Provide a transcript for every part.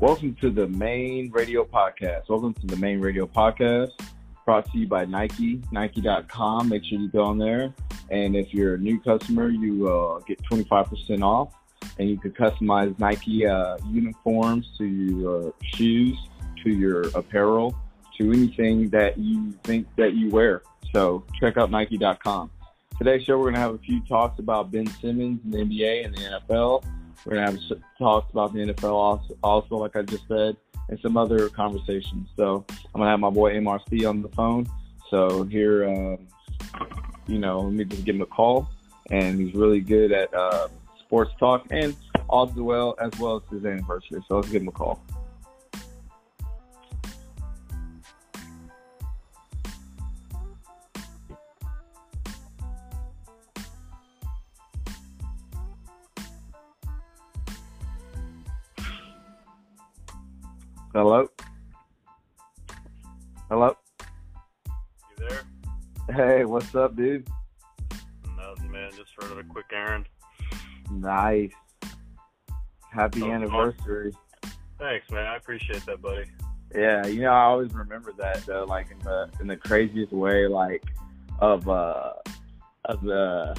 Welcome to the main radio podcast. Welcome to the main radio podcast brought to you by Nike, Nike.com. Make sure you go on there. And if you're a new customer, you uh, get 25% off and you can customize Nike uh, uniforms to your shoes, to your apparel, to anything that you think that you wear. So check out Nike.com. Today's show, we're going to have a few talks about Ben Simmons and the NBA and the NFL. We're to have talks about the NFL also, also, like I just said, and some other conversations. So I'm to have my boy MRC on the phone. So here, um, you know, let me just give him a call. And he's really good at uh, sports talk and also well as well as his anniversary. So let's give him a call. Hello. Hello. You there? Hey, what's up, dude? Nothing, man. Just running a quick errand. Nice. Happy Oh, anniversary. Thanks, man. I appreciate that, buddy. Yeah, you know, I always remember that though, like in the in the craziest way, like of uh of the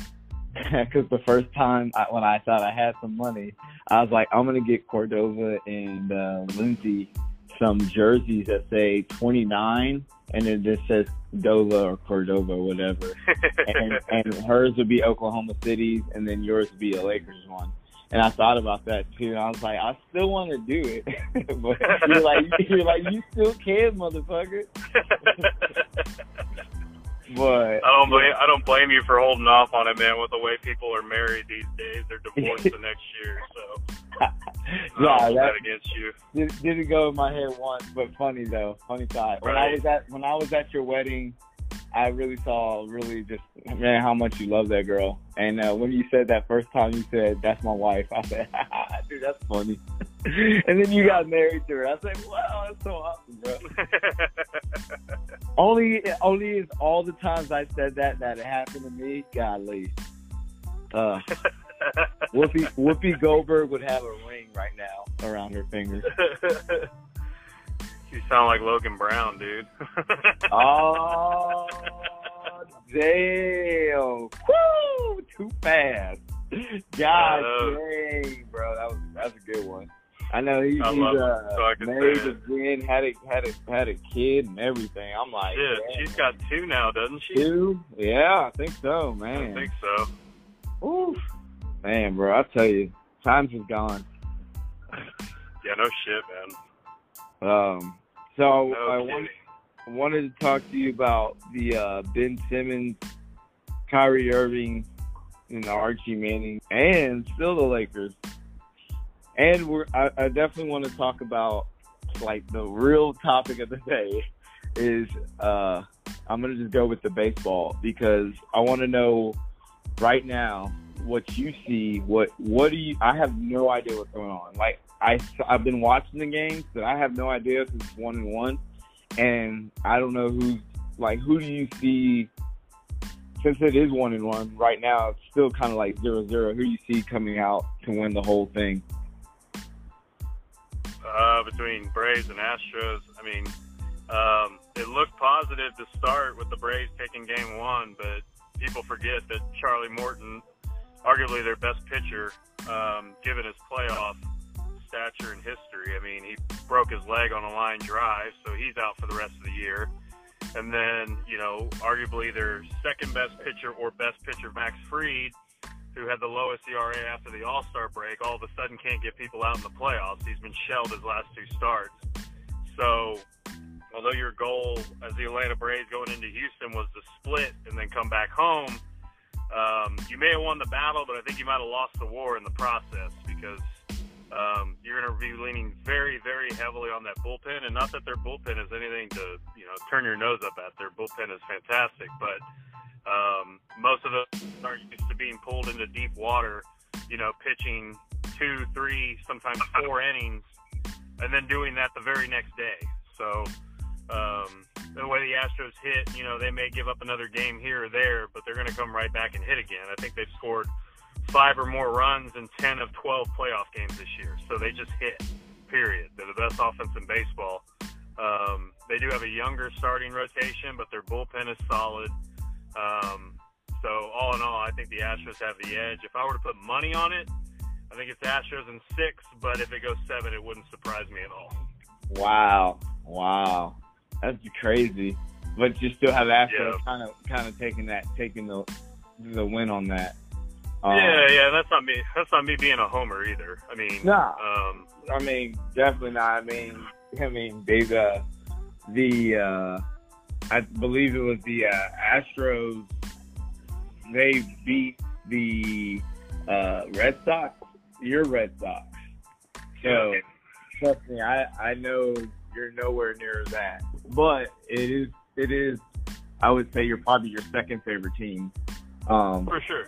because the first time I, when I thought I had some money, I was like, I'm gonna get Cordova and uh, Lindsay some jerseys that say 29, and it just says Dova or Cordova or whatever, and, and hers would be Oklahoma City's, and then yours would be a Lakers one. And I thought about that too. And I was like, I still want to do it, but you're like, you're like, you still can, motherfucker. But I don't blame I don't blame you for holding off on it, man. With the way people are married these days, they're divorced the next year. So yeah, hold that against you. did, didn't go in my head once, but funny though, funny thought. When I was at when I was at your wedding, I really saw really just man how much you love that girl. And uh, when you said that first time, you said that's my wife. I said, dude, that's funny. and then you got married to her. I said, wow, that's so awesome, bro. Only only is all the times I said that that it happened to me. Godly. Uh, Whoopi Whoopi Goldberg would have a ring right now around her finger. You sound like Logan Brown, dude. Oh, damn! Woo! Too fast. God dang, bro, that was that's a good one. I know he, I he's uh, so married again, had a had a had a kid and everything. I'm like, Yeah, damn, she's got two now, doesn't she? two. Yeah, I think so, man. I think so. Oof. Man, bro, I tell you, times is gone. Yeah, no shit, man. Um, so No I kidding. want, wanted to talk to you about the uh, Ben Simmons, Kyrie Irving, and Archie Manning, and still the Lakers. And we're I, I definitely want to talk about like the real topic of the day is uh, I'm gonna just go with the baseball because I want to know right now what you see. What what do you? I have no idea what's going on. Like I I've been watching the games, but I have no idea if it's one and one, and I don't know who's like who do you see. Since it is one and one right now, it's still kind of like zero zero. Who do you see coming out to win the whole thing? uh, between Braves and Astros. I mean, um, it looked positive to start with the Braves taking game one, but people forget that Charlie Morton, arguably their best pitcher, um, given his playoff stature and history. I mean, he broke his leg on a line drive, so he's out for the rest of the year. And then, you know, arguably their second best pitcher or best pitcher, Max Fried, who had the lowest ERA after the All Star break, all of a sudden can't get people out in the playoffs. He's been shelled his last two starts. So, although your goal as the Atlanta Braves going into Houston was to split and then come back home, um, you may have won the battle, but I think you might have lost the war in the process because um, you're going to be leaning very, very heavily on that bullpen. And not that their bullpen is anything to you know turn your nose up at. Their bullpen is fantastic, but um, most of them are used to being pulled into deep water, you know, pitching two, three, sometimes four innings, and then doing that the very next day. So um, the way the Astros hit, you know, they may give up another game here or there, but they're going to come right back and hit again. I think they've scored five or more runs in 10 of 12 playoff games this year. So they just hit. Period. They're the best offense in baseball. Um, they do have a younger starting rotation, but their bullpen is solid. Um, so all in all, I think the Astros have the edge. If I were to put money on it, I think it's Astros in six. But if it goes seven, it wouldn't surprise me at all. Wow, wow, that's crazy. But you still have Astros Yeah. kind of kind of taking that taking the the win on that. Um, yeah, yeah, that's not me. That's not me being a homer either. I mean, Nah. um, I mean, definitely not. I mean, I mean, they the the uh, I believe it was the uh, Astros. They beat the uh, Red Sox. Your Red Sox. So trust me, I I know you're nowhere near that. But it is it is. I would say you're probably your second favorite team. Um, for sure.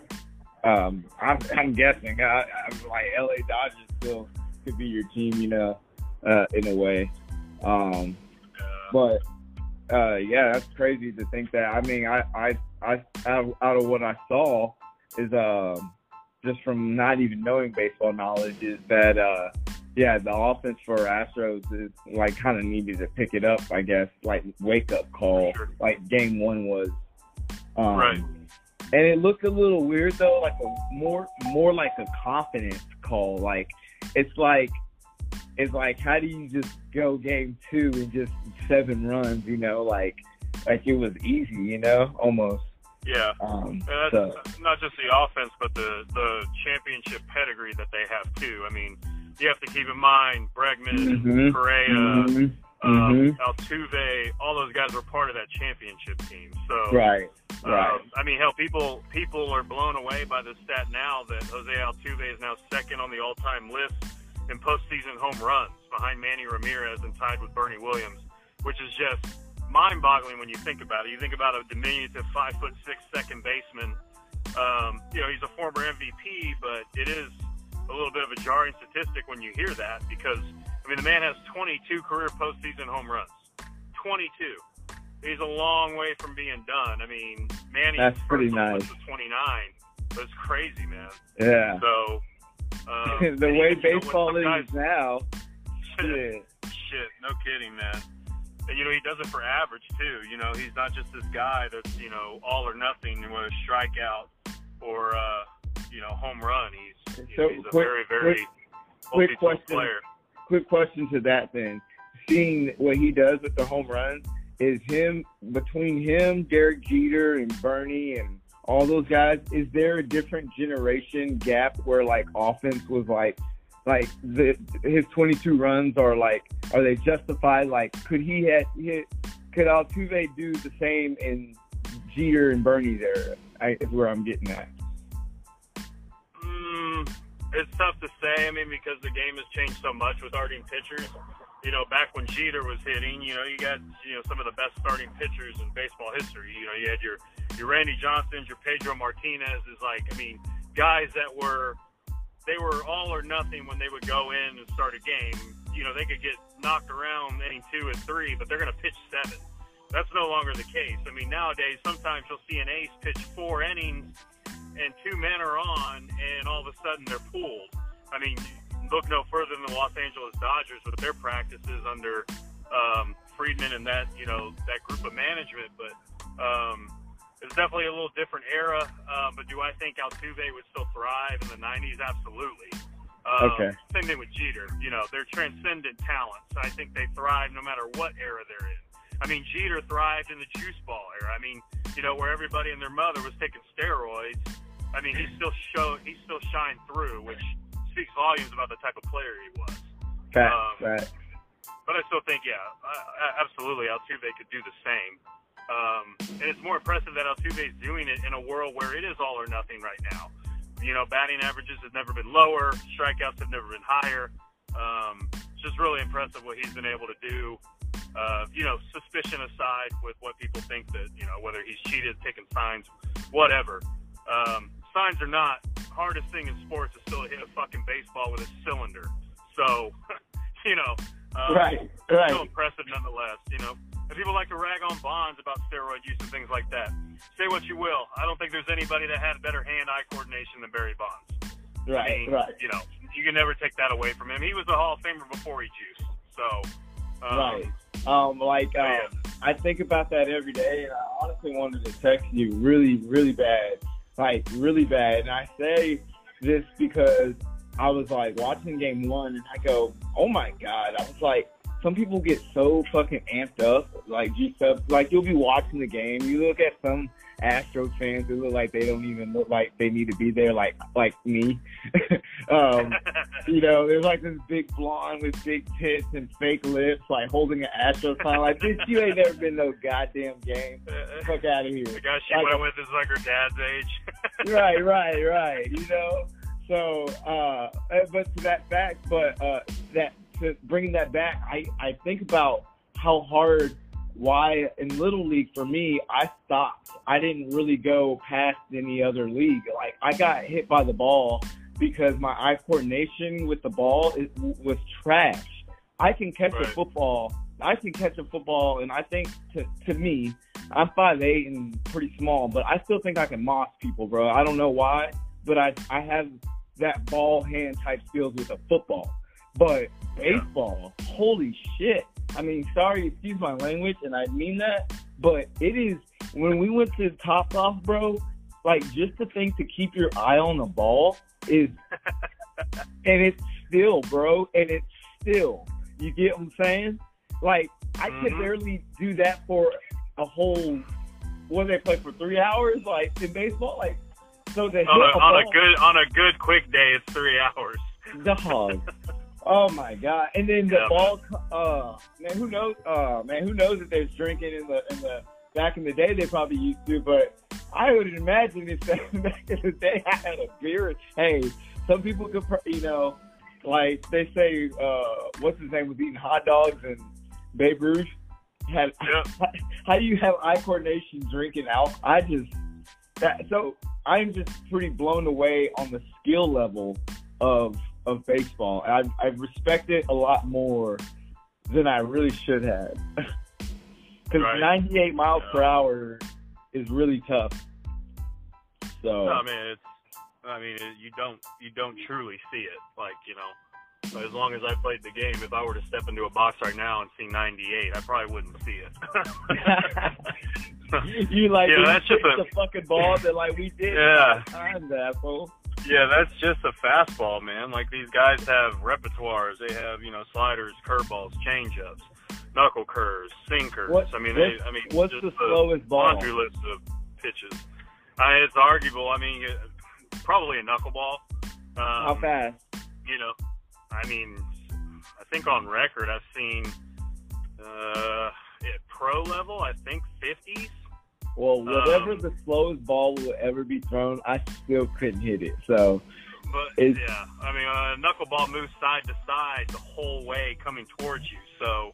um, I'm, I'm guessing. I, I'm like LA Dodgers still could be your team, you know, uh, in a way. Um, but uh, yeah, that's crazy to think that. I mean, I, I, I out, of, out of what I saw is um, just from not even knowing baseball knowledge is that uh, yeah, the offense for Astros is like kind of needed to pick it up. I guess like wake up call, Sure. like Game One was. Um, Right. and it looked a little weird though, like a more more like a confidence call. Like it's like it's like how do you just go game two and just seven runs, you know, like like it was easy, you know, almost. yeah. Um And so that's not just the offense, but the the championship pedigree that they have too. I mean, you have to keep in mind Bregman, Mhm. Correa, mhm, um, mhm. Altuve, all those guys were part of that championship team. So, right, right. um, I mean, hell, people people are blown away by the stat now that Jose Altuve is now second on the all-time list in postseason home runs, behind Manny Ramirez and tied with Bernie Williams, which is just mind-boggling when you think about it. You think about a diminutive five foot six second baseman. Um, you know, he's a former MVP, but it is a little bit of a jarring statistic when you hear that because I mean the man has 22 career postseason home runs. 22. He's a long way from being done. I mean, Manny That's pretty nice. was 29. That's crazy, man. Yeah. So um, the way you know, baseball is guys- now, shit, shit. shit, no kidding, man. And you know he does it for average too. You know he's not just this guy that's you know all or nothing with a strikeout or uh, you know home run. He's So, know, he's a very very quick multi-tool question. player. quick question to that then. Seeing what he does with the home runs, is him between him, Derek Jeter, and Bernie, and all those guys. Is there a different generation gap where like offense was like, like the his 22 runs are like, are they justified? Like, could he had hit? Could Altuve do the same in Jeter and Bernie's era? I, is where I'm getting at. It's tough to say. I mean, because the game has changed so much with starting pitchers. You know, back when Jeter was hitting, you know, you got you know some of the best starting pitchers in baseball history. You know, you had your your Randy Johnsons, your Pedro Martinez. Is like, I mean, guys that were they were all or nothing when they would go in and start a game. You know, they could get knocked around inning two and three, but they're going to pitch seven. That's no longer the case. I mean, nowadays sometimes you'll see an ace pitch four innings and two men are on, and all of a sudden they're pulled. I mean, look no further than the Los Angeles Dodgers with their practices under um, Friedman and that you know that group of management. But um, it's definitely a little different era. Um, but do I think Altuve would still thrive in the '90s? Absolutely. Um, Okay. Same thing with Jeter. You know, they're transcendent talents. I think they thrive no matter what era they're in. I mean, Jeter thrived in the juice ball era. I mean, you know, where everybody and their mother was taking steroids. I mean, he still showed, he still shined through, which speaks volumes about the type of player he was. Fact, Um, fact. But I still think, yeah, absolutely, Altuve could do the same. Um, and it's more impressive that Altuve is doing it in a world where it is all or nothing right now. You know, batting averages have never been lower, strikeouts have never been higher. Um, it's just really impressive what he's been able to do. Uh, you know, suspicion aside with what people think that, you know, whether he's cheated, taking signs, whatever. Um, signs are not. Hardest thing in sports is still to hit a fucking baseball with a cylinder. So, you know, um, right, still impressive nonetheless. You know, and people like to rag on Bonds about steroid use and things like that. Say what you will, I don't think there's anybody that had better hand-eye coordination than Barry Bonds. Right, I mean, right. You know, you can never take that away from him. He was a Hall of Famer before he juiced. So, um, right. Um, like um. I think about that every day, and I honestly wanted to text you really, really bad, like really bad. And I say this because I was like watching game one, and I go, "Oh my god!" I was like, some people get so fucking amped up, like juiced up. Like you'll be watching the game, you look at some Astros fans who look like they don't even look like they need to be there, like like me. um, you know, there's like this big blonde with big tits and fake lips, like holding an Astros sign. Like, bitch, you ain't never been no goddamn game. Fuck out of here. the guy she Like- went with is like her dad's age. right, right, right. You know, so uh, uh, but to that fact, but uh, that to bringing that back, I I think about how hard why in little league for me I stopped. I didn't really go past any other league. Like I got hit by the ball because my eye coordination with the ball is, was trash. I can catch a football. I can catch a football, and I think to to me, I'm five eight and pretty small, but I still think I can moss people, bro. I don't know why, but I I have that ball hand type skills with a football. But baseball, holy shit. I mean, sorry, excuse my language, and I mean that, but it is when we went to top off, bro. Like just to think to keep your eye on the ball is, and it's still, bro, and it's still. You get what I'm saying? Like I could Mhm. barely do that for a whole. What they play for three hours? Like in baseball, like so to on, a, a on a good on a good quick day, it's three hours. dog. Oh my god! And then the Yeah. ball. Uh, man, who knows? Uh, man, who knows if there's drinking in the in the back in the day? They probably used to, but I would imagine if back in the day I had a beer. Hey, some people could, you know, like they say, uh, what's his name was eating hot dogs and Babe Ruth had. Yep. How do you have eye coordination drinking out? I just that so I'm just pretty blown away on the skill level of of baseball. I I respect it a lot more than I really should have. Because Right. 98 miles Yeah. per hour is really tough. So No, I mean it's. I mean it, you don't you don't truly see it. Like you know, as long as I played the game, if I were to step into a box right now and see 98, I probably wouldn't see it. you like Yeah, that's just a- the fucking ball that like we did Yeah. times, asshole. Yeah, that's just a fastball, man. Like these guys have repertoires. They have, you know, sliders, curveballs, changeups, knuckle curves, sinkers. What- I mean, what's- they, I mean, what's the slowest ball? Laundry list of pitches. I mean, it's arguable. I mean, probably a knuckleball. Um, How fast? You know, I mean, I think on record I've seen uh, at pro level, I think 50s. Well, whatever um, the slowest ball will ever be thrown, I still couldn't hit it. So But yeah, I mean, a knuckleball moves side to side the whole way coming towards you. So,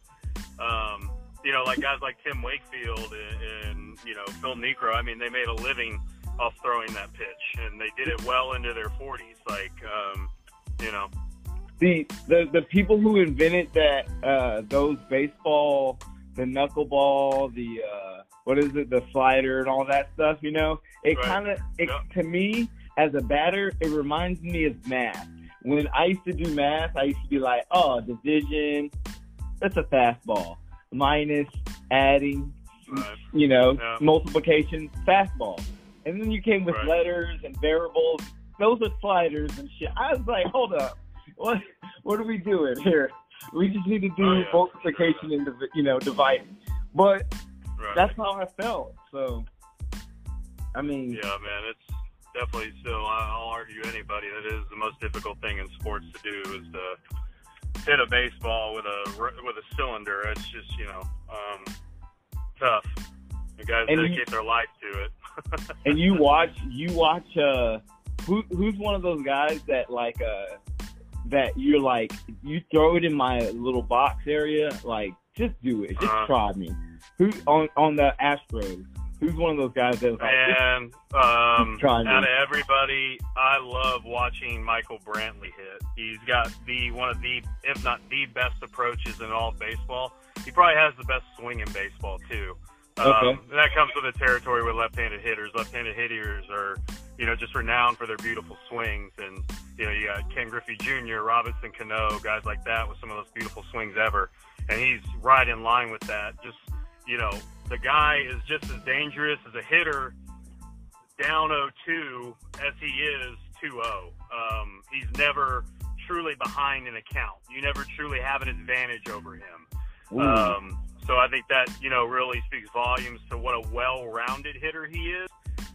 um, you know, like guys like Tim Wakefield and, and you know Phil Niekro. I mean, they made a living off throwing that pitch, and they did it well into their 40s. Like, um, you know, the the the people who invented that uh those baseball the knuckleball the uh what is it the slider and all that stuff you know it Right. kind of it Yep. to me as a batter it reminds me of math when i used to do math i used to be like oh division that's a fastball minus adding uh, you know Yeah. multiplication fastball and then you came with Right. letters and variables those are sliders and shit i was like hold up what what are we doing here? We just need to do Oh, yeah. multiplication and you know dividing. But right. that's how I felt. So I mean, yeah, man, it's definitely still. I- I'll argue anybody that is the most difficult thing in sports to do is to hit a baseball with a with a cylinder. It's just you know um, tough. The guys And you- dedicate their life to it. and you watch you watch uh who who's one of those guys that like uh that you're like you throw it in my little box area like just do it just Uh-huh. try me who on on the Astros who's one of those guys that was like And um, out of everybody, I love watching Michael Brantley hit. He's got the one of the, if not the best approaches in all of baseball. He probably has the best swing in baseball too. Um, That comes with the territory with left-handed hitters. Left-handed hitters are, you know, just renowned for their beautiful swings, and You know, you got Ken Griffey Jr., Robinson Cano, guys like that with some of those beautiful swings ever. And he's right in line with that. Just, you know, the guy is just as dangerous as a hitter down 0-2 as he is 2-0. Um, he's never truly behind an account. You never truly have an advantage over him. Um, so I think that, you know, really speaks volumes to what a well-rounded hitter he is,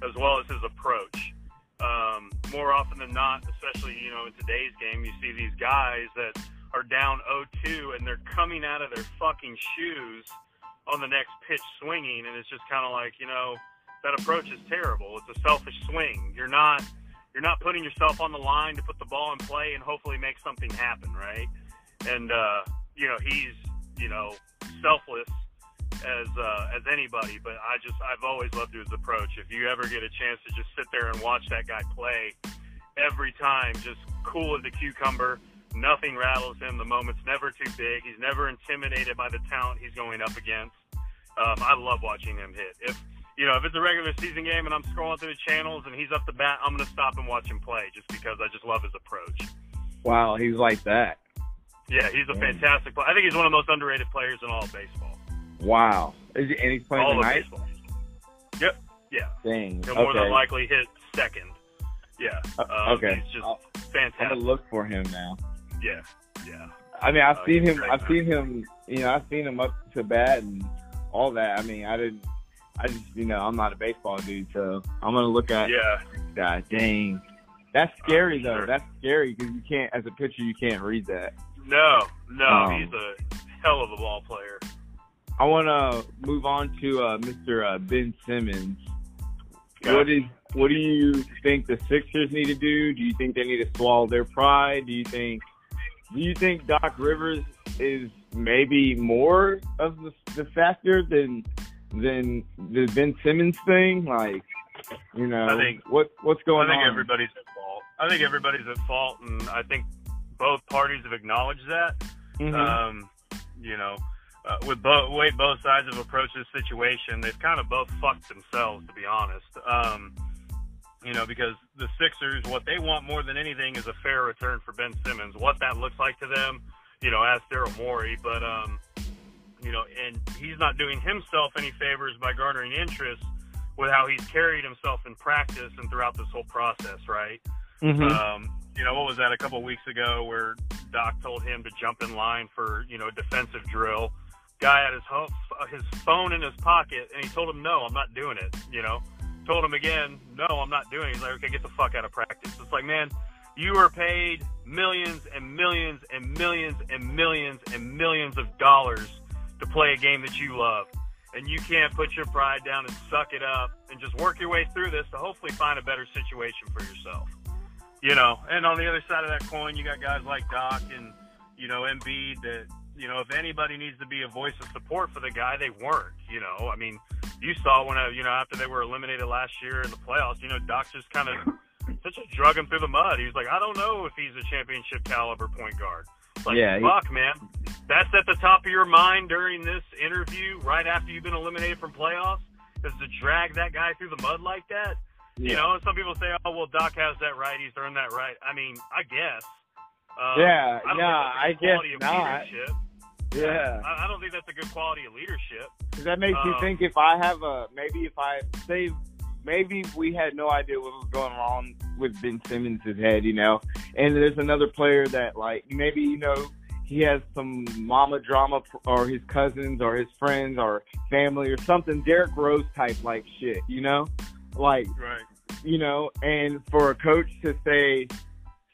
as well as his approach. Um, more often than not, especially, you know, in today's game, you see these guys that are down 0-2 and they're coming out of their fucking shoes on the next pitch swinging. And it's just kind of like, you know, that approach is terrible. It's a selfish swing. You're not – you're not putting yourself on the line to put the ball in play and hopefully make something happen, right? And uh, you know, he's you know selfless as uh, as anybody, but I just I've always loved his approach. If you ever get a chance to just sit there and watch that guy play, every time just cool as a cucumber. Nothing rattles him. The moment's never too big. He's never intimidated by the talent he's going up against. Um, I love watching him hit. If you know, if it's a regular season game and I'm scrolling through the channels and he's up the bat, I'm going to stop and watch him play just because I just love his approach. Wow, he's like that. Yeah, he's a fantastic player. I think he's one of the most underrated players in all of baseball. Wow. Is he, and he's playing all tonight? Of baseball. Yep. Yeah. Dang. He'll more okay. than likely hit second. Yeah. Uh, Um, okay. He's just I'll- fantastic. I'm gonna look for him now. Yeah. Yeah. I mean, I've Oh, seen him. I've man. seen him. You know, I've seen him up to bat and all that. I mean, I didn't. I just, you know, I'm not a baseball dude, so I'm gonna look at. Yeah. God dang, that's scary Oh, though. sure. That's scary because you can't, as a pitcher, you can't read that. No. No. Um, he's a hell of a ball player. I want to move on to uh, Mr. Uh, Ben Simmons. Yeah. What is what do you think the Sixers need to do? Do you think they need to swallow their pride? Do you think do you think Doc Rivers is maybe more of the, the factor than than the Ben Simmons thing? Like, you know, I think- what what's going on? I think on? everybody's at fault. I think everybody's at fault, and I think both parties have acknowledged that. Mhm. Um, you know, uh, with both way both sides have approached this situation, they've kind of both fucked themselves, to be honest. Um, you know, because the Sixers, what they want more than anything is a fair return for Ben Simmons. What that looks like to them, you know, ask Daryl Morey, but um, you know, and he's not doing himself any favors by garnering interest with how he's carried himself in practice and throughout this whole process, right? Mhm. Um, you know, what was that a couple weeks ago where Doc told him to jump in line for, you know, a defensive drill. Guy had his, ho- his phone in his pocket and he told him, no, I'm not doing it, you know. Told him again, no, I'm not doing it. He's like, okay, get the fuck out of practice. It's like, man, you are paid millions and millions and millions and millions and millions of dollars to play a game that you love. And you can't put your pride down and suck it up and just work your way through this to hopefully find a better situation for yourself. You know, and on the other side of that coin, you got guys like Doc and, you know, Embiid that, you know, if anybody needs to be a voice of support for the guy, they weren't. You know, I mean, you saw when, uh, you know, after they were eliminated last year in the playoffs, you know, Doc just kind of just drug him through the mud. He was like, I don't know if he's a championship caliber point guard. Like, Yeah, he- fuck, man. That's at the top of your mind during this interview, right after you've been eliminated from playoffs, is to drag that guy through the mud like that. You know, some people say, "Oh, well, Doc has that right. He's earned that right." I mean, I guess. Um, Yeah, I yeah, think that's a I guess of not. Leadership. yeah. I, I don't think that's a good quality of leadership. 'Cause that makes you Um, think if I have a maybe if I say maybe we had no idea what was going on with Ben Simmons' head, you know, and there's another player that like maybe you know he has some mama drama or his cousins or his friends or family or something Derrick Rose type like shit, you know, like Right. you know, and for a coach to say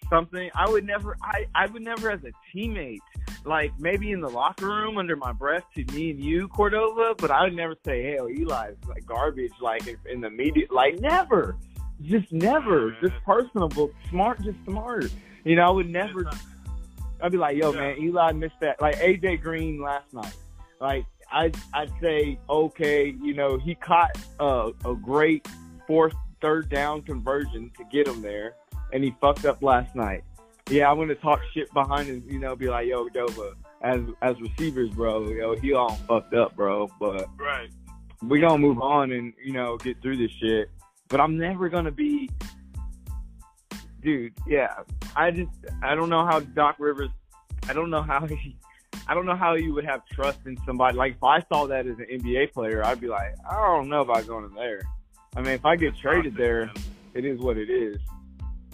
something, I would never, I, I would never as a teammate, like maybe in the locker room under my breath to me and you, Cordova, but I would never say, hey, oh, Eli's like garbage, like in- the media, like never, just never, just personable, smart, just smart. You know, I would never, I'd be like, yo, Yeah. man, Eli missed that. Like AJ Green last night. Like I'd I'd say, okay, you know, he caught a, a great fourth, third down conversion to get him there, and he fucked up last night. Yeah, I'm gonna talk shit behind him, you know, be like, yo, Dova, as as receivers, bro, yo, he all fucked up, bro. But Right. we gonna move on and you know get through this shit. But I'm never gonna be dude, yeah. I just I don't know how Doc Rivers. I don't know how he. I don't know how you would have trust in somebody. Like if I saw that as an NBA player, I'd be like, I don't know about going in there. I mean, if I get It's traded toxic, there, man. it is what it is.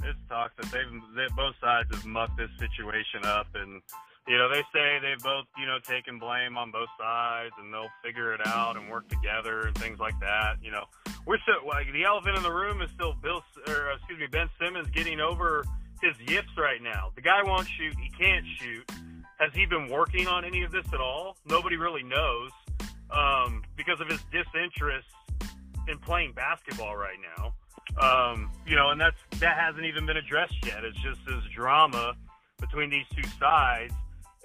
it's toxic. They've they, both sides have mucked this situation up, and you know they say they've both you know taken blame on both sides, and they'll figure it out and work together and things like that. You know, we're still like the elephant in the room is still Bill or excuse me Ben Simmons getting over his yips right now. The guy won't shoot. He can't shoot. Has he been working on any of this at all? Nobody really knows um, because of his disinterest in playing basketball right now. Um, you know, and that's that hasn't even been addressed yet. It's just this drama between these two sides,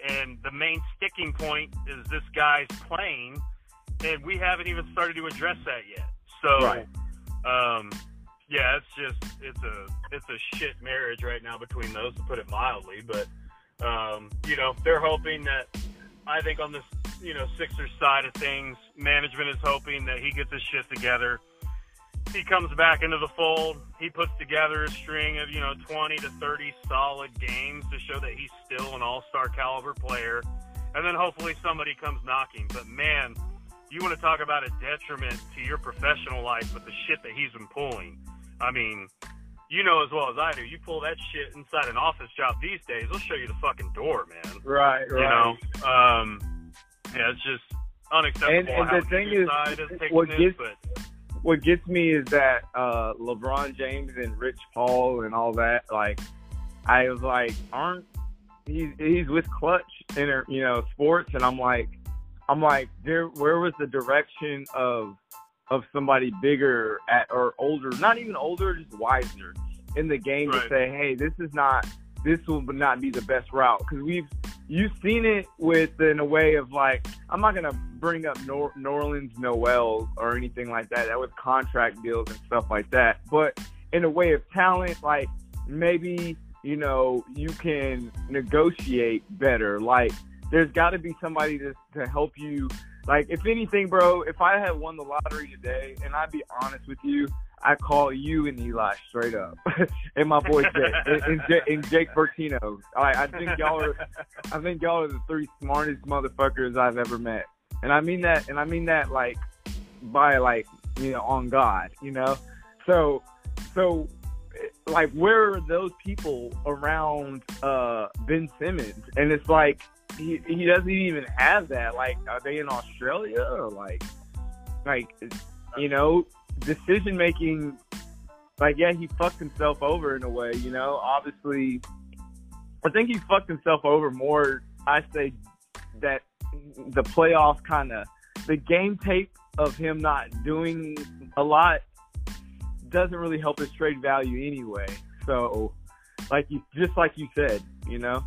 and the main sticking point is this guy's playing, and we haven't even started to address that yet. So, Right. um, yeah, it's just it's a it's a shit marriage right now between those, to put it mildly. But um, you know, they're hoping that I think on this you know Sixers side of things, management is hoping that he gets his shit together he comes back into the fold. He puts together a string of, you know, 20 to 30 solid games to show that he's still an all-star caliber player. And then hopefully somebody comes knocking. But man, you want to talk about a detriment to your professional life with the shit that he's been pulling. I mean, you know as well as I do. You pull that shit inside an office job these days, they'll show you the fucking door, man. Right, right. You know, um, yeah, it's just unacceptable. And- and the thing is, side has taken what gets- what gets me is that uh LeBron James and Rich Paul and all that, like I was like, aren't he's he's with Klutch in you know sports, and I'm like, I'm like, there where was the direction of of somebody bigger at or older, not even older, just wiser in the game to say, hey, this is not this will not be the best route because we've you've seen it with in a way of like I'm not gonna bring up Nor- New Orleans Noel or anything like that. That was contract deals and stuff like that. But in a way of talent, like maybe you know you can negotiate better. Like there's got to be somebody to to help you. Like if anything, bro, if I had won the lottery today, and I'd be honest with you, I call you and Eli straight up, and my boy Jake and, Jake, and Jake Bertino. I, I think y'all are, I think y'all are the three smartest motherfuckers I've ever met, and I mean that, and I mean that like by like you know on God, you know. So, so like where are those people around uh Ben Simmons? And it's like he he doesn't even have that. Like, are they in Australia or like, like you know, decision making? Like, yeah, he fucked himself over in a way. You know, obviously, I think he fucked himself over more. I say that the playoff kind of the game tape of him not doing a lot doesn't really help his trade value anyway. So, like you, just like you said, you know.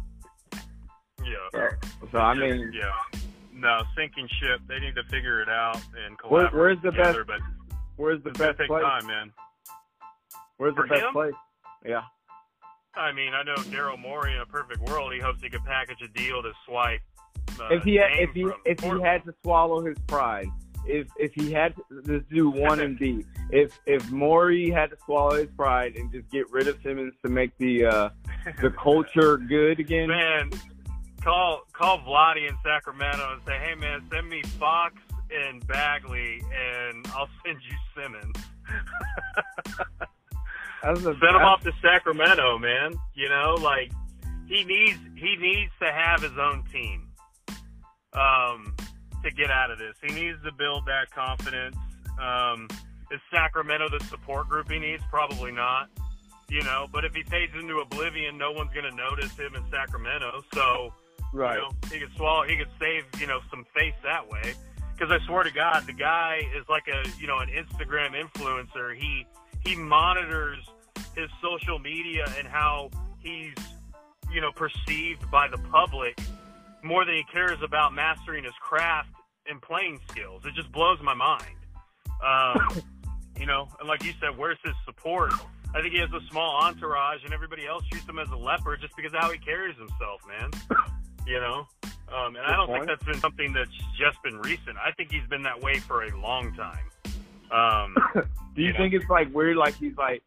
yeah. So I mean, yeah. No, sinking ship. They need to figure it out and Where- collaborate where's the together. best- But where's the it's best take place? time, man. Where's the best him? place? Yeah. I mean, I know Daryl Morey in a perfect world. He hopes he could package a deal to swipe. Uh, if he had, if he if he had to swallow his pride, if if he had to just do one and B, if if Morey had to swallow his pride and just get rid of Simmons to make the uh the culture good again, man, call call Vladdy in Sacramento and say, hey man, send me Fox and Bagley, and I'll send you Simmons. a, Send him off to Sacramento, man. You know, like he needs he needs to have his own team um, to get out of this. He needs to build that confidence. Um, is Sacramento the support group he needs? Probably not. You know, but if he fades into oblivion, no one's going to notice him in Sacramento. So right. you know, he could swallow. He could save you know some face that way. Because I swear to God, the guy is like a you know an Instagram influencer. He he monitors his social media and how he's you know perceived by the public more than he cares about mastering his craft and playing skills. It just blows my mind. Um, you know, and like you said, where's his support? I think he has a small entourage, and everybody else treats him as a leper just because of how he carries himself, man. You know, um, and I don't point. think that's been something that's just been recent. I think he's been that way for a long time. Um, Do you you know? think it's like weird? Like he's like,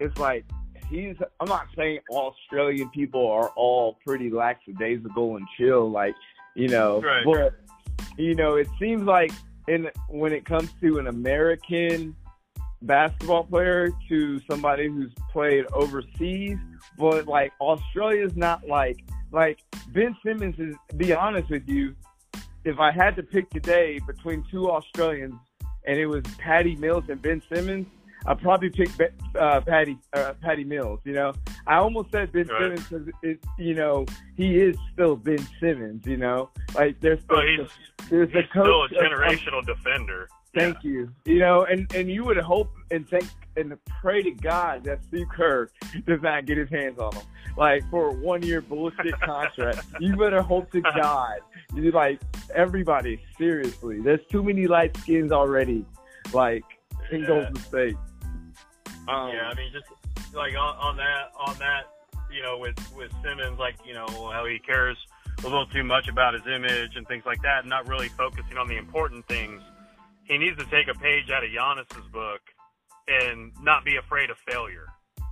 it's like he's. I'm not saying Australian people are all pretty lackadaisical and chill, like you know, Right. but you know, it seems like in when it comes to an American basketball player to somebody who's played overseas, but like Australia's not like like Ben Simmons is. Be honest with you, if I had to pick today between two Australians and it was Patty Mills and Ben Simmons, I'd probably pick Be- uh, Patty uh, Patty Mills. You know, I almost said Ben Right. Simmons because it, you know he is still Ben Simmons. You know, like there's Well, the, he's the he's still a coach of- generational defender. Thank you. You know, and and you would hope and think and pray to God that Steve Kerr does not get his hands on him. Like for a one year bullshit contract, you better hope to God. You like everybody seriously. There's too many light skins already. Like in Yeah. Golden State. Um, yeah, I mean, just like on, on that, on that, you know, with with Simmons, like you know how he cares a little too much about his image and things like that, and not really focusing on the important things. He needs to take a page out of Giannis's book and not be afraid of failure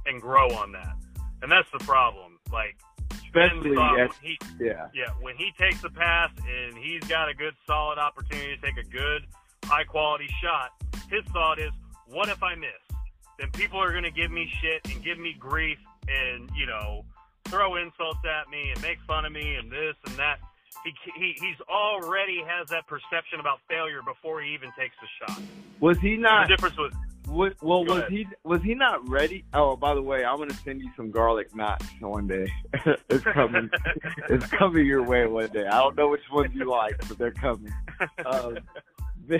and grow on that. And that's the problem. Like, especially Ben thought at, when he yeah. yeah, when he takes the pass and he's got a good, solid opportunity to take a good, high quality shot, his thought is, what if I miss? Then people are going to give me shit and give me grief and, you know, throw insults at me and make fun of me and this and that. He, he he's already has that perception about failure before he even takes the shot. Was he not? the difference was. What, well, was ahead. he was he not ready? Oh, by the way, I'm gonna send you some garlic knots one day. it's coming. it's coming your way one day. I don't know which ones you like, but they're coming. Um,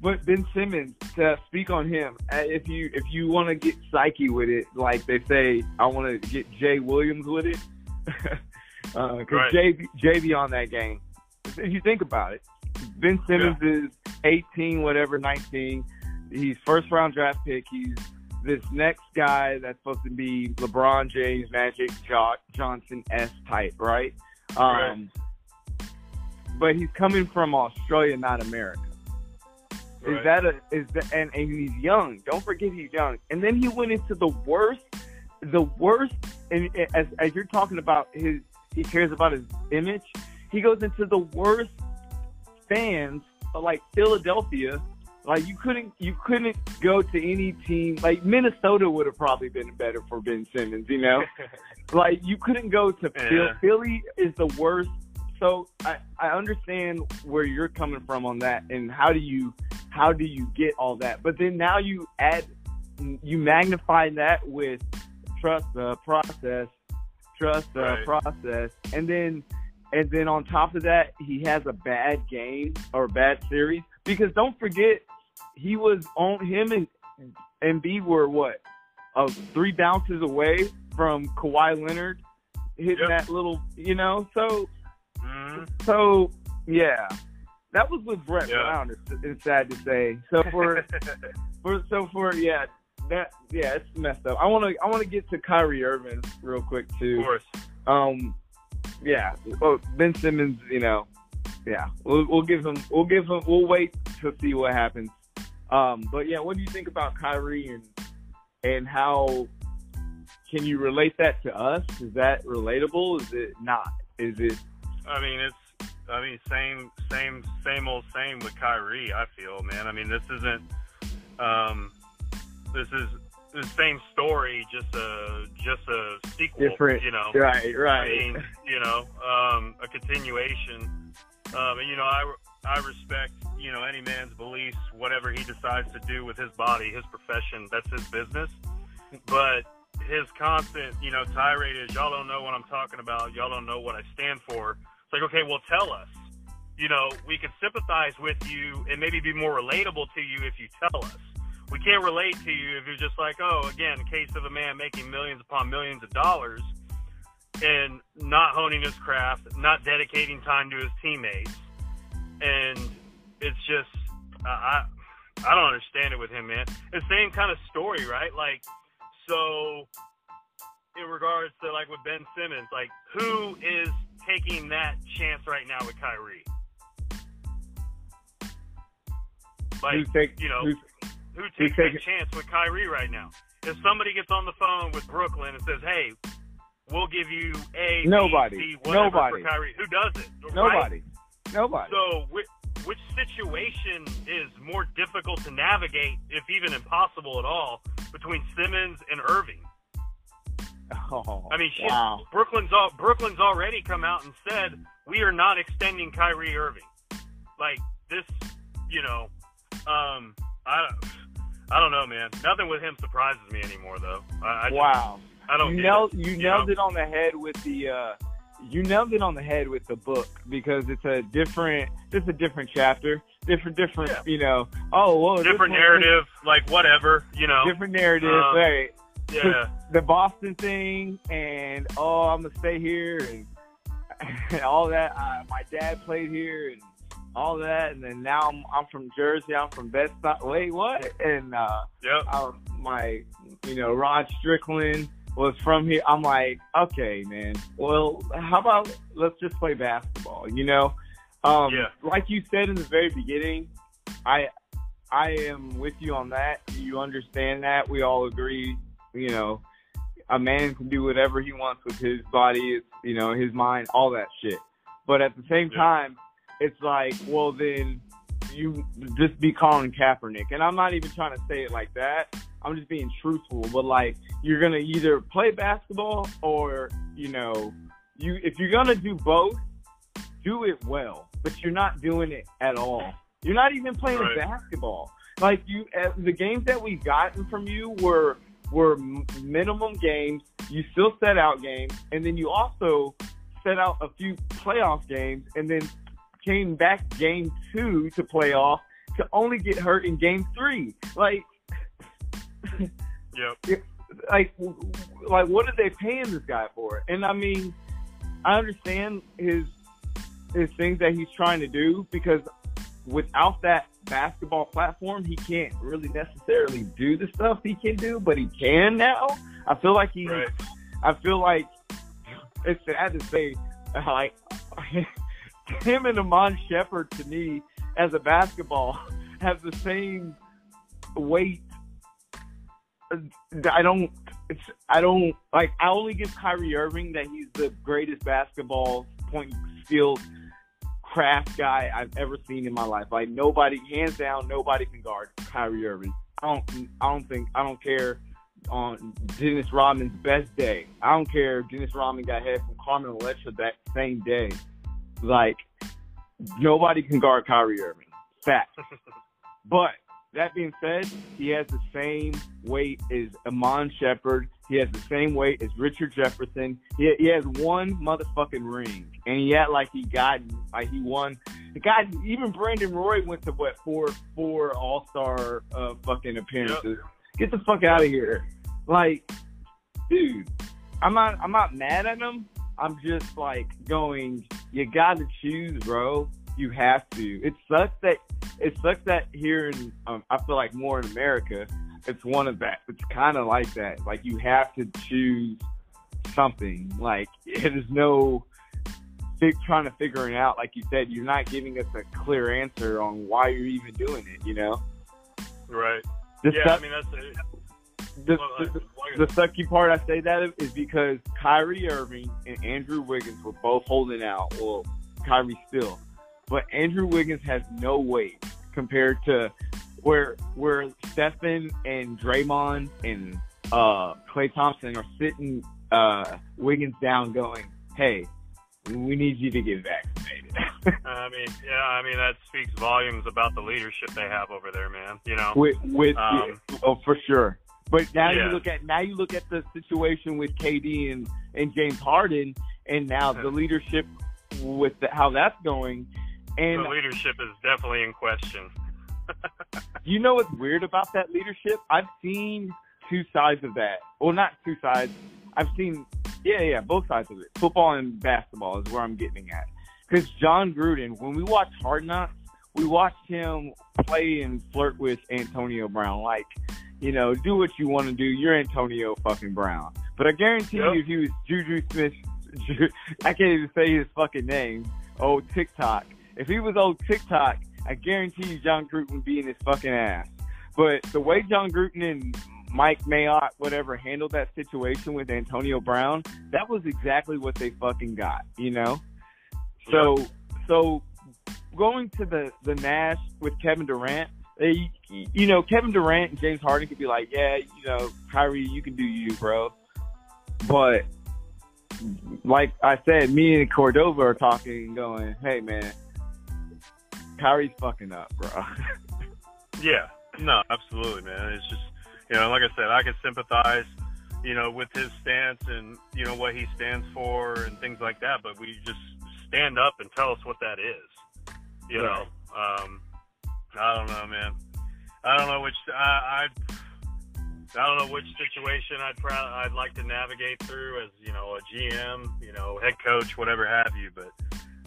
but Ben Simmons, to speak on him, uh, if you if you want to get psyche with it, like they say, I want to get Jay Williams with it, because Right. Jay Jay on that game. If you think about it, Ben Simmons is 18, whatever, 19. He's first round draft pick. He's this next guy that's supposed to be LeBron James, Magic jo- Johnson S type, right? Um, But he's coming from Australia, not America. Is that a is that and, and he's young. Don't forget he's young. And then he went into the worst, the worst. And as as you're talking about his, he cares about his image. He goes into the worst fans like Philadelphia. Like you couldn't you couldn't go to any team like Minnesota would have probably been better for Ben Simmons. You know, like you couldn't go to Philly. Philly is the worst. So I, I understand where you're coming from on that, and how do you how do you get all that? But then now you add you magnify that with trust the process, trust the Right. process, and then and then on top of that, he has a bad game or bad series because don't forget he was on him and and B were what uh, three bounces away from Kawhi Leonard hitting Yep. that little, you know. So Mhm. so yeah, that was with Brett Yeah. Brown. It's, it's sad to say. So for for so for yeah, that yeah, it's messed up. I want to I want to get to Kyrie Irving real quick too. of course. Um, yeah. Well, Ben Simmons, you know, yeah, we'll we'll give him we'll give him we'll wait to see what happens. Um, but yeah, what do you think about Kyrie and and how can you relate that to us? Is that relatable? Is it not? Is it I mean, it's. I mean, same, same, same old same with Kyrie. I feel, man. I mean, this isn't. Um, this is the same story, just a just a sequel. different? You know. Right, right. I mean, you know, um, a continuation. Um, and you know, I I respect you know any man's beliefs, whatever he decides to do with his body, his profession. That's his business. But his constant, you know, tirade is, y'all don't know what I'm talking about. Y'all don't know what I stand for. It's like, okay, well, tell us. You know, we can sympathize with you and maybe be more relatable to you if you tell us. We can't relate to you if you're just like, oh, again, a case of a man making millions upon millions of dollars and not honing his craft, not dedicating time to his teammates, and it's just I I don't understand it with him, man. It's the same kind of story, right? Like, so in regards to like with Ben Simmons, like who is taking that chance right now with Kyrie? Like, take, you know, who takes taking- chance with Kyrie right now? if somebody gets on the phone with Brooklyn and says, "Hey, we'll give you a Nobody. B, C, whatever Nobody. for Kyrie," who does it? Right? Nobody. Nobody. So, which, which situation is more difficult to navigate, if even impossible at all, between Simmons and Irving? oh, I mean, shit, wow. Brooklyn's all, Brooklyn's already come out and said we are not extending Kyrie Irving. Like this, you know, um, I don't, I don't know, man. Nothing with him surprises me anymore, though. I, I just, Wow. I don't. you nailed it, you you nailed know? it on the head with the uh you nailed it on the head with the book because it's a different it's a different chapter different different Yeah. you know oh whoa. different narrative, like whatever, you know. different narrative Um, right yeah, the Boston thing and oh I'm gonna stay here and all that uh, my dad played here and all that and then now I'm I'm from Jersey I'm from Bed Stuy wait what and uh yep. uh, my, you know, Rod Strickland was from here. I'm like, okay, man. Well, how about let's just play basketball? You know, um, Yeah. like you said in the very beginning, I, I am with you on that. You understand that. We all agree. You know, a man can do whatever he wants with his body. You know, his mind, all that shit. But at the same Yeah. time, it's like, well, then you just be calling Kaepernick. And I'm not even trying to say it like that. I'm just being truthful. But like, you're gonna either play basketball or you know, you if you're gonna do both, do it well. But you're not doing it at all. You're not even playing Right. basketball. Like you, uh, the games that we've gotten from you were were minimum games. You still set out games, and then you also set out a few playoff games, and then came back game two to playoff to only get hurt in game three. Like, Yep. like, like, what are they paying this guy for? And I mean, I understand his his things that he's trying to do because without that basketball platform, he can't really necessarily do the stuff he can do, but he can now. I feel like he, Right. I feel like it's sad to say, like him and Iman Shumpert to me as a basketball have the same weight. I don't. It's, I don't like. I only give Kyrie Irving that he's the greatest basketball point skilled craft guy I've ever seen in my life. Like nobody, hands down, nobody can guard Kyrie Irving. I don't. I don't think. I don't care on Dennis Rodman's best day. I don't care if Dennis Rodman got hit from Carmen Electra that same day. Like nobody can guard Kyrie Irving. Fact. But that being said, he has the same weight as Iman Shumpert. He has the same weight as Richard Jefferson. He, he has one motherfucking ring, and he had like he got like he won. The guy, even Brandon Roy went to what four four All Star uh, fucking appearances. Get the fuck out of here! Like, dude, I'm not I'm not mad at him. I'm just like going, you got to choose, bro. You have to. It sucks that it sucks that here in um, I feel like more in America, it's one of that. It's kind of like that. Like you have to choose something. Like it is no fig- trying to figure it out. Like you said, you're not giving us a clear answer on why you're even doing it. You know, Right. the yeah, I mean that's it. The, the, the sucky part I say that is because Kyrie Irving and Andrew Wiggins were both holding out. Well, Kyrie still, but Andrew Wiggins has no weight compared to where where Stephen and Draymond and uh, Klay Thompson are sitting uh, Wiggins down, going, "Hey, we need you to get vaccinated." I mean, yeah, I mean that speaks volumes about the leadership they have over there, man. You know. with with Um, oh for sure. But now you look at now you look at the situation with KD and and James Harden, and now the leadership with the, how that's going. And the leadership is definitely in question. you know what's weird about that leadership? I've seen two sides of that. Well, not two sides. I've seen yeah yeah both sides of it. Football and basketball is where I'm getting at. Because Jon Gruden, when we watched Hard Knocks, we watched him play and flirt with Antonio Brown. Like, you know, do what you want to do. You're Antonio fucking Brown. But I guarantee Yep. you, if he was Juju Smith, I can't even say his fucking name. Old TikTok. If he was old TikTok, I guarantee you Jon Gruden would be in his fucking ass. But the way Jon Gruden and Mike Mayock, whatever, handled that situation with Antonio Brown, that was exactly what they fucking got, you know? So, Yeah. so going to the, the Nash with Kevin Durant, they, you know, Kevin Durant and James Harden could be like, yeah, you know, Kyrie, you can do you, bro. But like I said, me and Cordova are talking and going, hey, man, Kyrie's fucking up, bro. Yeah, no, absolutely, man. It's just, you know, like I said, I can sympathize, you know, with his stance and, you know, what he stands for and things like that, but we just stand up and tell us what that is. You know, um, I don't know, man. I don't know which, I, I, I don't know which situation I'd proud, I'd like to navigate through as, you know, a GM, you know, head coach, whatever have you, but,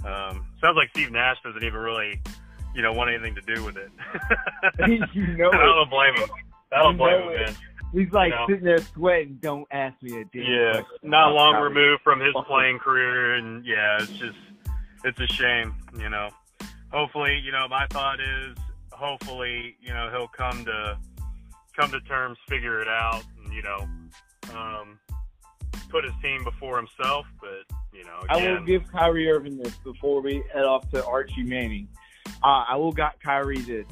um, sounds like Steve Nash doesn't even really, you know, want anything to do with it. you know I don't blame him. I don't You blame him, it. man. He's like You know. sitting there sweating. Don't ask me a damn Yeah, question not about long removed from his playing career, and yeah, it's just, it's a shame, you know. Hopefully, you know, my thought is, hopefully, you know, he'll come to, come to terms, figure it out, and you know, um, put his team before himself. But you know, I will give Kyrie Irving this before we head off to Archie Manning. Uh, I will got Kyrie this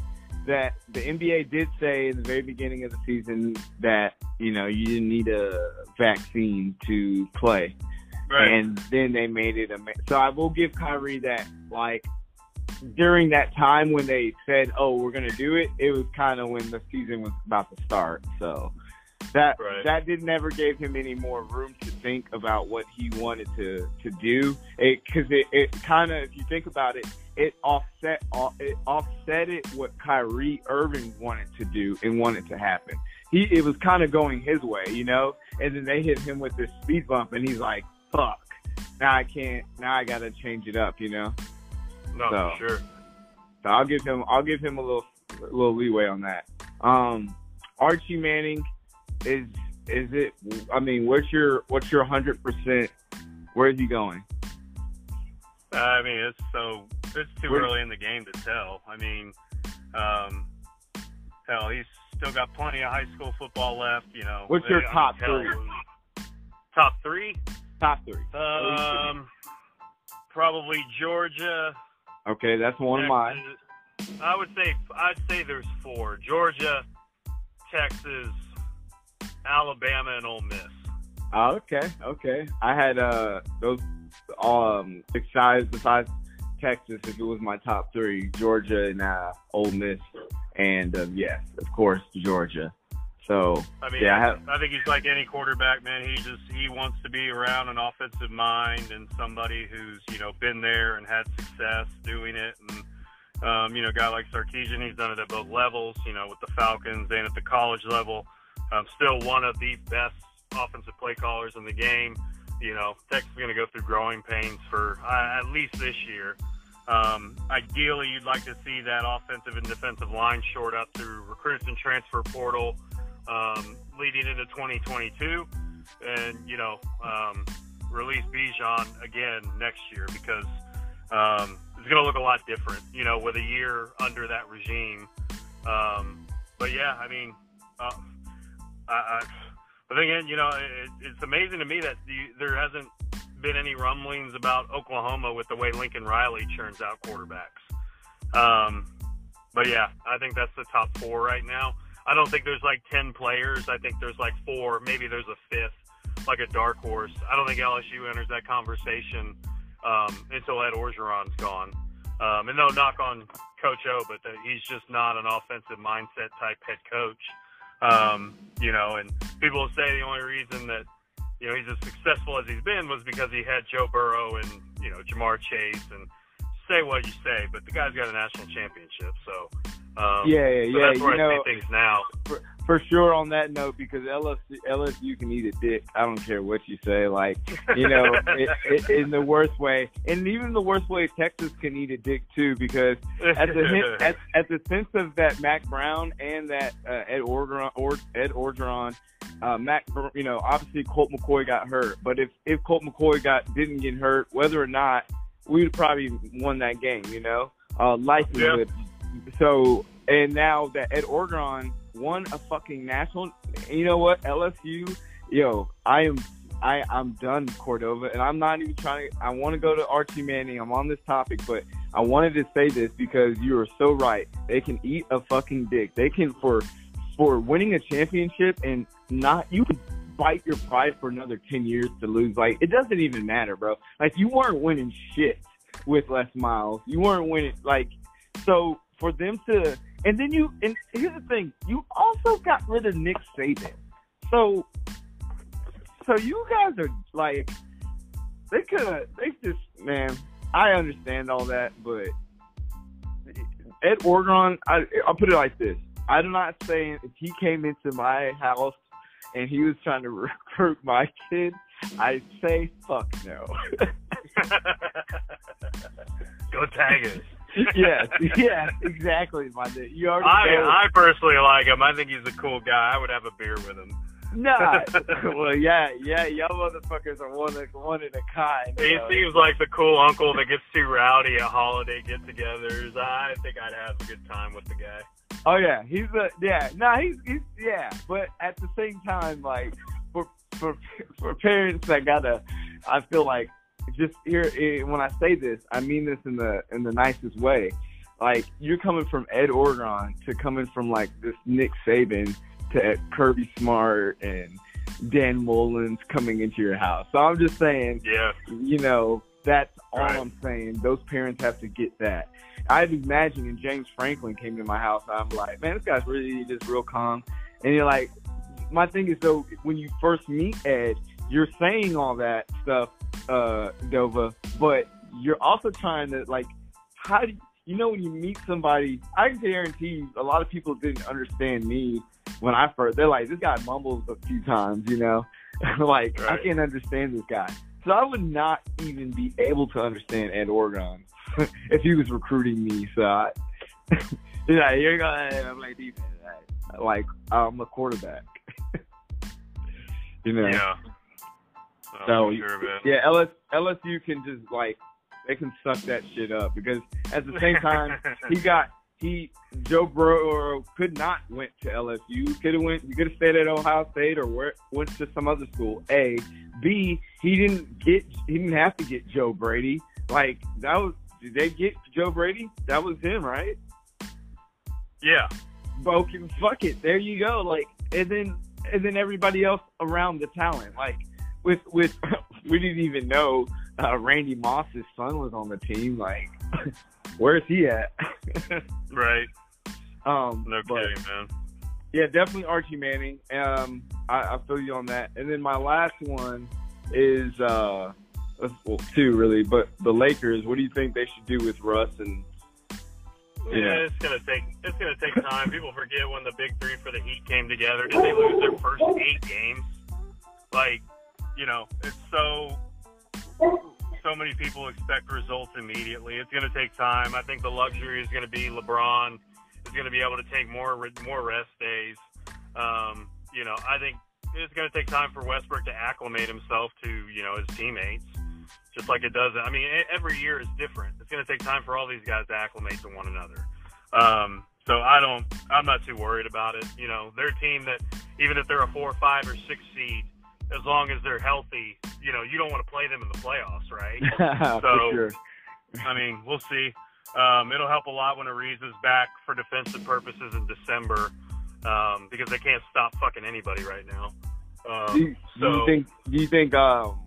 that the NBA did say in the very beginning of the season that you know you didn't need a vaccine to play, right, and then they made it a. ma- So I will give Kyrie that like during that time when they said, "Oh, we're gonna do it," it was kind of when the season was about to start. So that Right. that did never gave him any more room to think about what he wanted to to do. Because it, it, kind of, if you think about it, it offset it offset it what Kyrie Irving wanted to do and wanted to happen. He it was kind of going his way, you know. And then they hit him with this speed bump, and he's like, "Fuck." Now I can't. Now I gotta change it up, you know. No, so. sure. So I'll give him I'll give him a little a little leeway on that. Um, Archie Manning is is it? I mean, what's your what's your hundred percent? Where's he going? I mean, it's so it's too Where- early in the game to tell. I mean, um, hell, he's still got plenty of high school football left. You know, What's your I- top three? Top three? Top three. Um, probably Georgia. Okay, that's one of mine. I would say I'd say there's four: Georgia, Texas, Alabama, and Ole Miss. Oh, okay, okay. I had uh those um besides besides Texas, if it was my top three, Georgia and uh, Ole Miss, and um, yes, of course Georgia. So I mean, Yeah, I have- I think he's like any quarterback, man. He just he wants to be around an offensive mind and somebody who's you know been there and had success doing it. And um, you know, a guy like Sarkisian, he's done it at both levels. You know, with the Falcons and at the college level. Um, still one of the best offensive play callers in the game. You know, Texas is going to go through growing pains for uh, at least this year. Um, ideally, you'd like to see that offensive and defensive line shored up through recruits and transfer portal um, leading into 2022, and you know, um, release Bijan again next year because um, it's going to look a lot different, you know, with a year under that regime. Um, but yeah, I mean, uh, I, I, but again, you know, it, it's amazing to me that the, there hasn't been any rumblings about Oklahoma with the way Lincoln Riley churns out quarterbacks. Um, but yeah, I think that's the top four right now. I don't think there's like 10 players. I think there's like four, maybe there's a fifth, like a dark horse. I don't think LSU enters that conversation um, until Ed Orgeron's gone. Um, and no knock on Coach O, but that he's just not an offensive mindset type head coach. Um, you know, and people say the only reason that, you know, he's as successful as he's been was because he had Joe Burrow and, you know, Ja'Marr Chase and say what you say, but the guy's got a national championship. So, um, yeah, yeah, so yeah. that's where You I know, see things now. for sure on that note because LSU, LSU can eat a dick. I don't care what you say. Like you know, it, it, in the worst way, and even the worst way, Texas can eat a dick too. Because at the hint, at, at the sense of that Mack Brown and that uh, Ed Orgeron, or Ed Orgeron, uh, Mack, you know, obviously Colt McCoy got hurt, but if if Colt McCoy got didn't get hurt, whether or not, we'd probably won that game. You know, uh, likelihood. So and now that Ed Orgeron won a fucking national you know what? LSU, yo, I am I, I'm done, Cordova, and I'm not even trying to. I want to go to Archie Manning. I'm on this topic, but I wanted to say this because you are so right. They can eat a fucking dick. They can for for winning a championship and not you can bite your pride for another ten years to lose. Like it doesn't even matter, bro. Like you weren't winning shit with Les Miles. You weren't winning like so for them to and then you and here's the thing, you also got rid of Nick Saban. So so you guys are like, they could, they just, man. I understand all that, but Ed Orgeron, I, I'll put it like this: I'm not saying if he came into my house and he was trying to recruit my kid, I'd say fuck no. Go Tigers. Yes, yeah, exactly, my dude. You already. I, I personally like him. I think he's a cool guy. I would have a beer with him. Nah. well, yeah, yeah, y'all motherfuckers are one of one in a kind. He so. seems like the cool uncle that gets too rowdy at holiday get-togethers. I think I'd have a good time with the guy. Oh yeah, he's a yeah. Nah, he's he's yeah. But at the same time, like for for for parents that gotta, I feel like just here eh, when I say this, I mean this in the in the nicest way. Like you're coming from Ed Orgeron to coming from like this Nick Saban to Kirby Smart and Dan Mullen coming into your house. So I'm just saying, yeah, you know, that's all right. I'm saying. Those parents have to get that. I'd imagine if James Franklin came to my house, I'm like, man, this guy's really just real calm. And you're like, my thing is though, when you first meet Ed, you're saying all that stuff, uh, Dova, but you're also trying to like, how do you, you know when you meet somebody? I can guarantee a lot of people didn't understand me when I first, they're like, this guy mumbles a few times, you know, like right. I can't understand this guy. So I would not even be able to understand Ed Orgeron if he was recruiting me. So I, he's like, you're going, I'm like defense, like I'm a quarterback. you know. Yeah. So sure, yeah, LS, LSU can just like they can suck that shit up because at the same time he got he Joe Burrow could not went to LSU. Could have went. He could have stayed at Ohio State or where, went to some other school. A, B. He didn't get. He didn't have to get Joe Brady. Like that was. Did they get Joe Brady? That was him, right? Yeah. Okay, fuck it. There you go. Like, and then and then everybody else around the talent. Like with with we didn't even know uh, Randy Moss's son was on the team. Like where's he at? right. Um, no but, kidding, man. Yeah, definitely Archie Manning. Um, I, I feel you on that. And then my last one is uh, well, two really, but the Lakers. What do you think they should do with Russ and? Yeah, yeah it's gonna take it's gonna take time. People forget when the big three for the Heat came together. Did they lose their first eight games? Like, you know, it's so so many people expect results immediately. It's going to take time. I think the luxury is going to be LeBron is going to be able to take more more rest days. Um, you know, I think it's going to take time for Westbrook to acclimate himself to you know his teammates, just like it does. I mean, every year is different. It's going to take time for all these guys to acclimate to one another. Um, so I don't, I'm not too worried about it. You know, they're a team that even if they're a four, five, or six seed, as long as they're healthy, you know, you don't want to play them in the playoffs, right? so, sure. I mean, we'll see. Um, it'll help a lot when Ariza is back for defensive purposes in December um, because they can't stop fucking anybody right now. Um, do, you, so, do you think? Do you think um,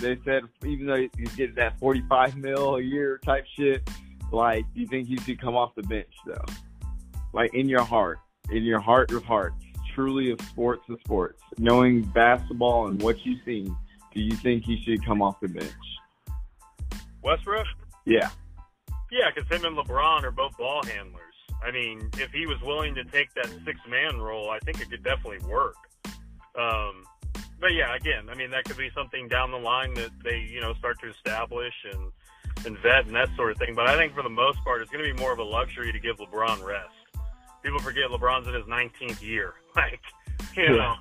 they said even though you get that forty-five mil a year type shit, like, do you think he should come off the bench though? Like in your heart, in your heart of hearts, truly of sports of sports, knowing basketball and what you've seen, do you think he should come off the bench? Westbrook? Yeah. Yeah, because him and LeBron are both ball handlers. I mean, if he was willing to take that six man role, I think it could definitely work. Um, but yeah, again, I mean, that could be something down the line that they, you know, start to establish and, and vet and that sort of thing. But I think for the most part, it's going to be more of a luxury to give LeBron rest people forget LeBron's in his 19th year. Like, you yeah. know,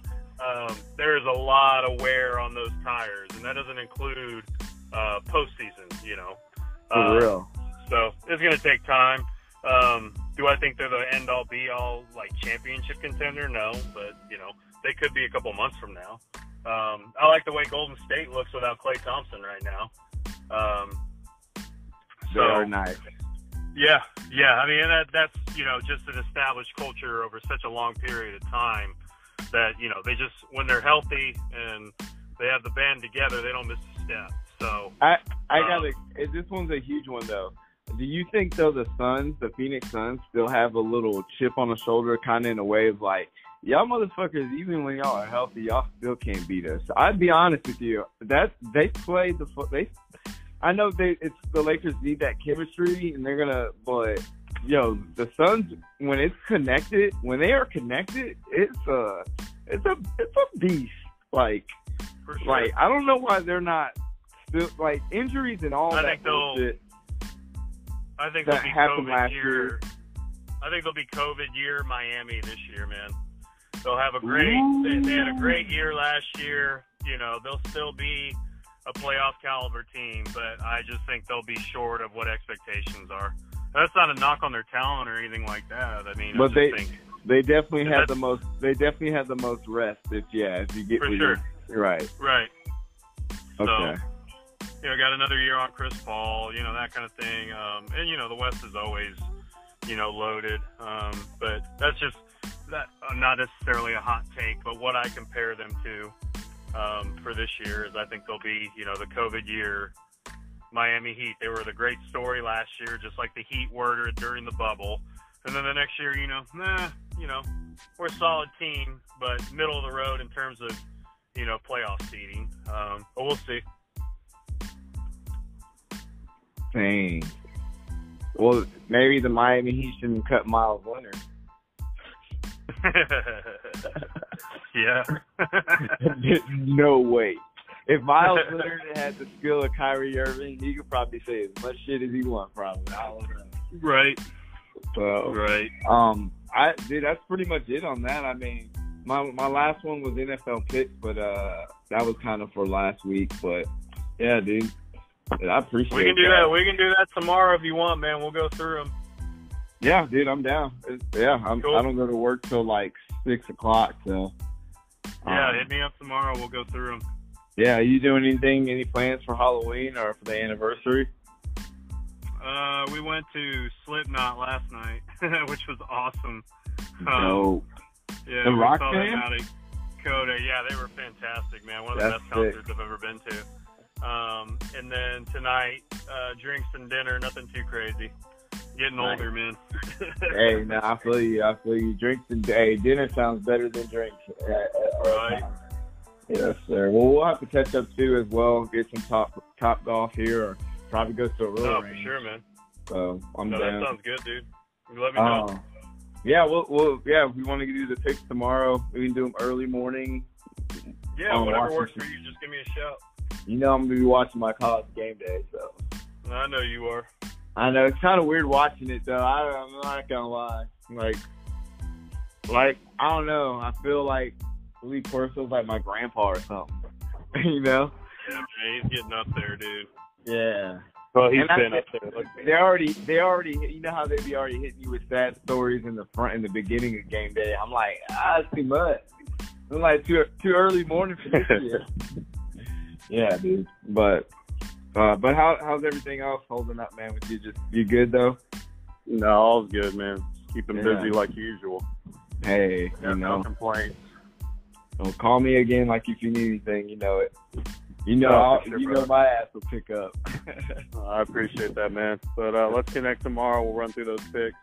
um, there is a lot of wear on those tires, and that doesn't include uh, postseason. You know, for um, real. So it's going to take time. Um, do I think they're the end all be all like championship contender? No, but you know they could be a couple months from now. Um, I like the way Golden State looks without Klay Thompson right now. Um, they are nice. Yeah, yeah. I mean, that that's you know just an established culture over such a long period of time that you know they just when they're healthy and they have the band together, they don't miss a step. So I I um, gotta. This one's a huge one though. Do you think though the Suns, the Phoenix Suns, still have a little chip on the shoulder, kind of in a way of like, y'all motherfuckers, even when y'all are healthy, y'all still can't beat us. I'd be honest with you, that they play the they. I know they it's the Lakers need that chemistry, and they're gonna, but yo, the Suns when it's connected, when they are connected, it's a it's a it's a beast. Like, sure. like I don't know why they're not still like injuries and all I that think bullshit. I think that they'll be happened COVID last year. year. I think they'll be COVID year Miami this year, man. They'll have a great. They, they had a great year last year. You know, they'll still be a playoff caliber team, but I just think they'll be short of what expectations are. That's not a knock on their talent or anything like that. I mean, I But just they- think They definitely had the most. They definitely had the most rest. If yeah, if you get For sure. you're- right. right. Okay. you know, got another year on Chris Paul, you know, that kind of thing. Um, and, you know, the West is always, you know, loaded. Um, but that's just that uh, not necessarily a hot take, but what I compare them to um, for this year is I think they'll be, you know, the COVID year Miami Heat. They were the great story last year, just like the Heat were during the bubble. And then the next year, you know, nah, you know, we're a solid team, but middle of the road in terms of, you know, playoff seeding. Um, but we'll see. Dang. Well, maybe the Miami Heat shouldn't cut Meyers Leonard. yeah. No way. If Meyers Leonard had the skill of Kyrie Irving, he could probably say as much shit as he wants. Probably. I don't know. right. So, Right. um, I dude, that's pretty much it on that. I mean, my my last one was NFL picks, but uh, that was kind of for last week. But yeah, dude, I appreciate. We can do that. We can do that tomorrow if you want, man. We'll go through them. Yeah, dude, I'm down. It's, yeah, I'm, Cool. I don't go to work till like six o'clock. So Yeah, um, hit me up tomorrow. We'll go through them. yeah. Are you doing anything? Any plans for Halloween or for the anniversary? Uh, we went to Slipknot last night, which was awesome. Um, no. Yeah, The rock band? them out at Coda. Yeah, they were fantastic, man. One of the That's best concerts I've ever been to. Um, and then tonight, uh, drinks and dinner. Nothing too crazy. Getting Nice. older, man. hey, no, I feel you. I feel you. Drinks and hey, dinner sounds better than drinks. at- at Right. Yes, sir. Well, we'll have to catch up too as well. Get some top top golf here, or probably go to a real for range. sure, man. So I'm No, that sounds good, dude. You let me know. Um, yeah, we'll, we'll yeah. If we want to do the picks tomorrow, we can do them early morning. yeah, whatever works for you. Just give me a shout. You know, I'm gonna be watching my college game day, so I know you are. I know it's kind of weird watching it though. I, I'm not gonna lie. Like, like I don't know. I feel like Lee Corso's like my grandpa or something. you know? Yeah, man, he's getting up there, dude. Yeah. Well, he's been up there. Look, They already, they already, you know how they be already hitting you with sad stories in the front, in the beginning of game day. I'm like, ah, it's too much. I'm like too too early morning for this shit. yeah, dude. But, uh, but how how's everything else holding up, man? With you, just you good though? No, all's good, man. Keep them Yeah. busy like usual. Hey, Yeah, you know, no complaints. don't call me again. Like if you need anything, you know it. You know, Oh, I'll, sure, you brother. know my ass will pick up. I appreciate that, man. But uh, let's connect tomorrow. We'll run through those picks.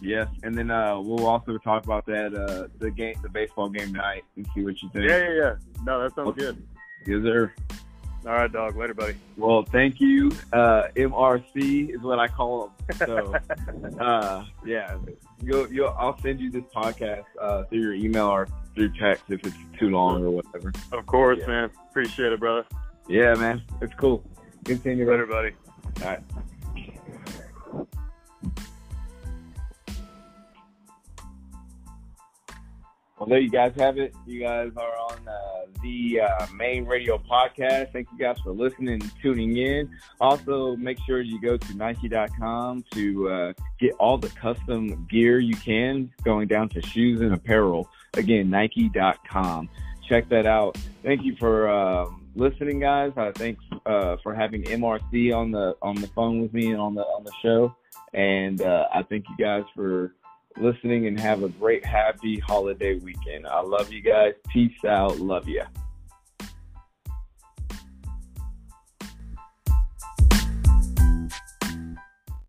yes, and then uh, we'll also talk about that uh, the game, the baseball game tonight, and see what you think. Yeah, yeah, yeah. No, that sounds Okay. good. Yes, sir. All right, dog. Later, buddy. Well, thank you. Uh, MRC is what I call them. So, uh, yeah, you'll, you'll, I'll send you this podcast uh, through your email or through text if it's too long or whatever. Of course, Yeah. man. Appreciate it, brother. Yeah, man, it's cool. Continue. Later, buddy. All right. Well, there you guys have it. You guys are on uh, the uh, main radio podcast. Thank you guys for listening and tuning in. Also, make sure you go to Nike.com to uh, get all the custom gear you can, going down to shoes and apparel. Again, Nike.com. Check that out. Thank you for um, listening, guys. Uh, thanks uh, for having MRC on the on the phone with me and on the on the show. And uh, I thank you guys for listening and have a great, happy holiday weekend. I love you guys. Peace out. Love you.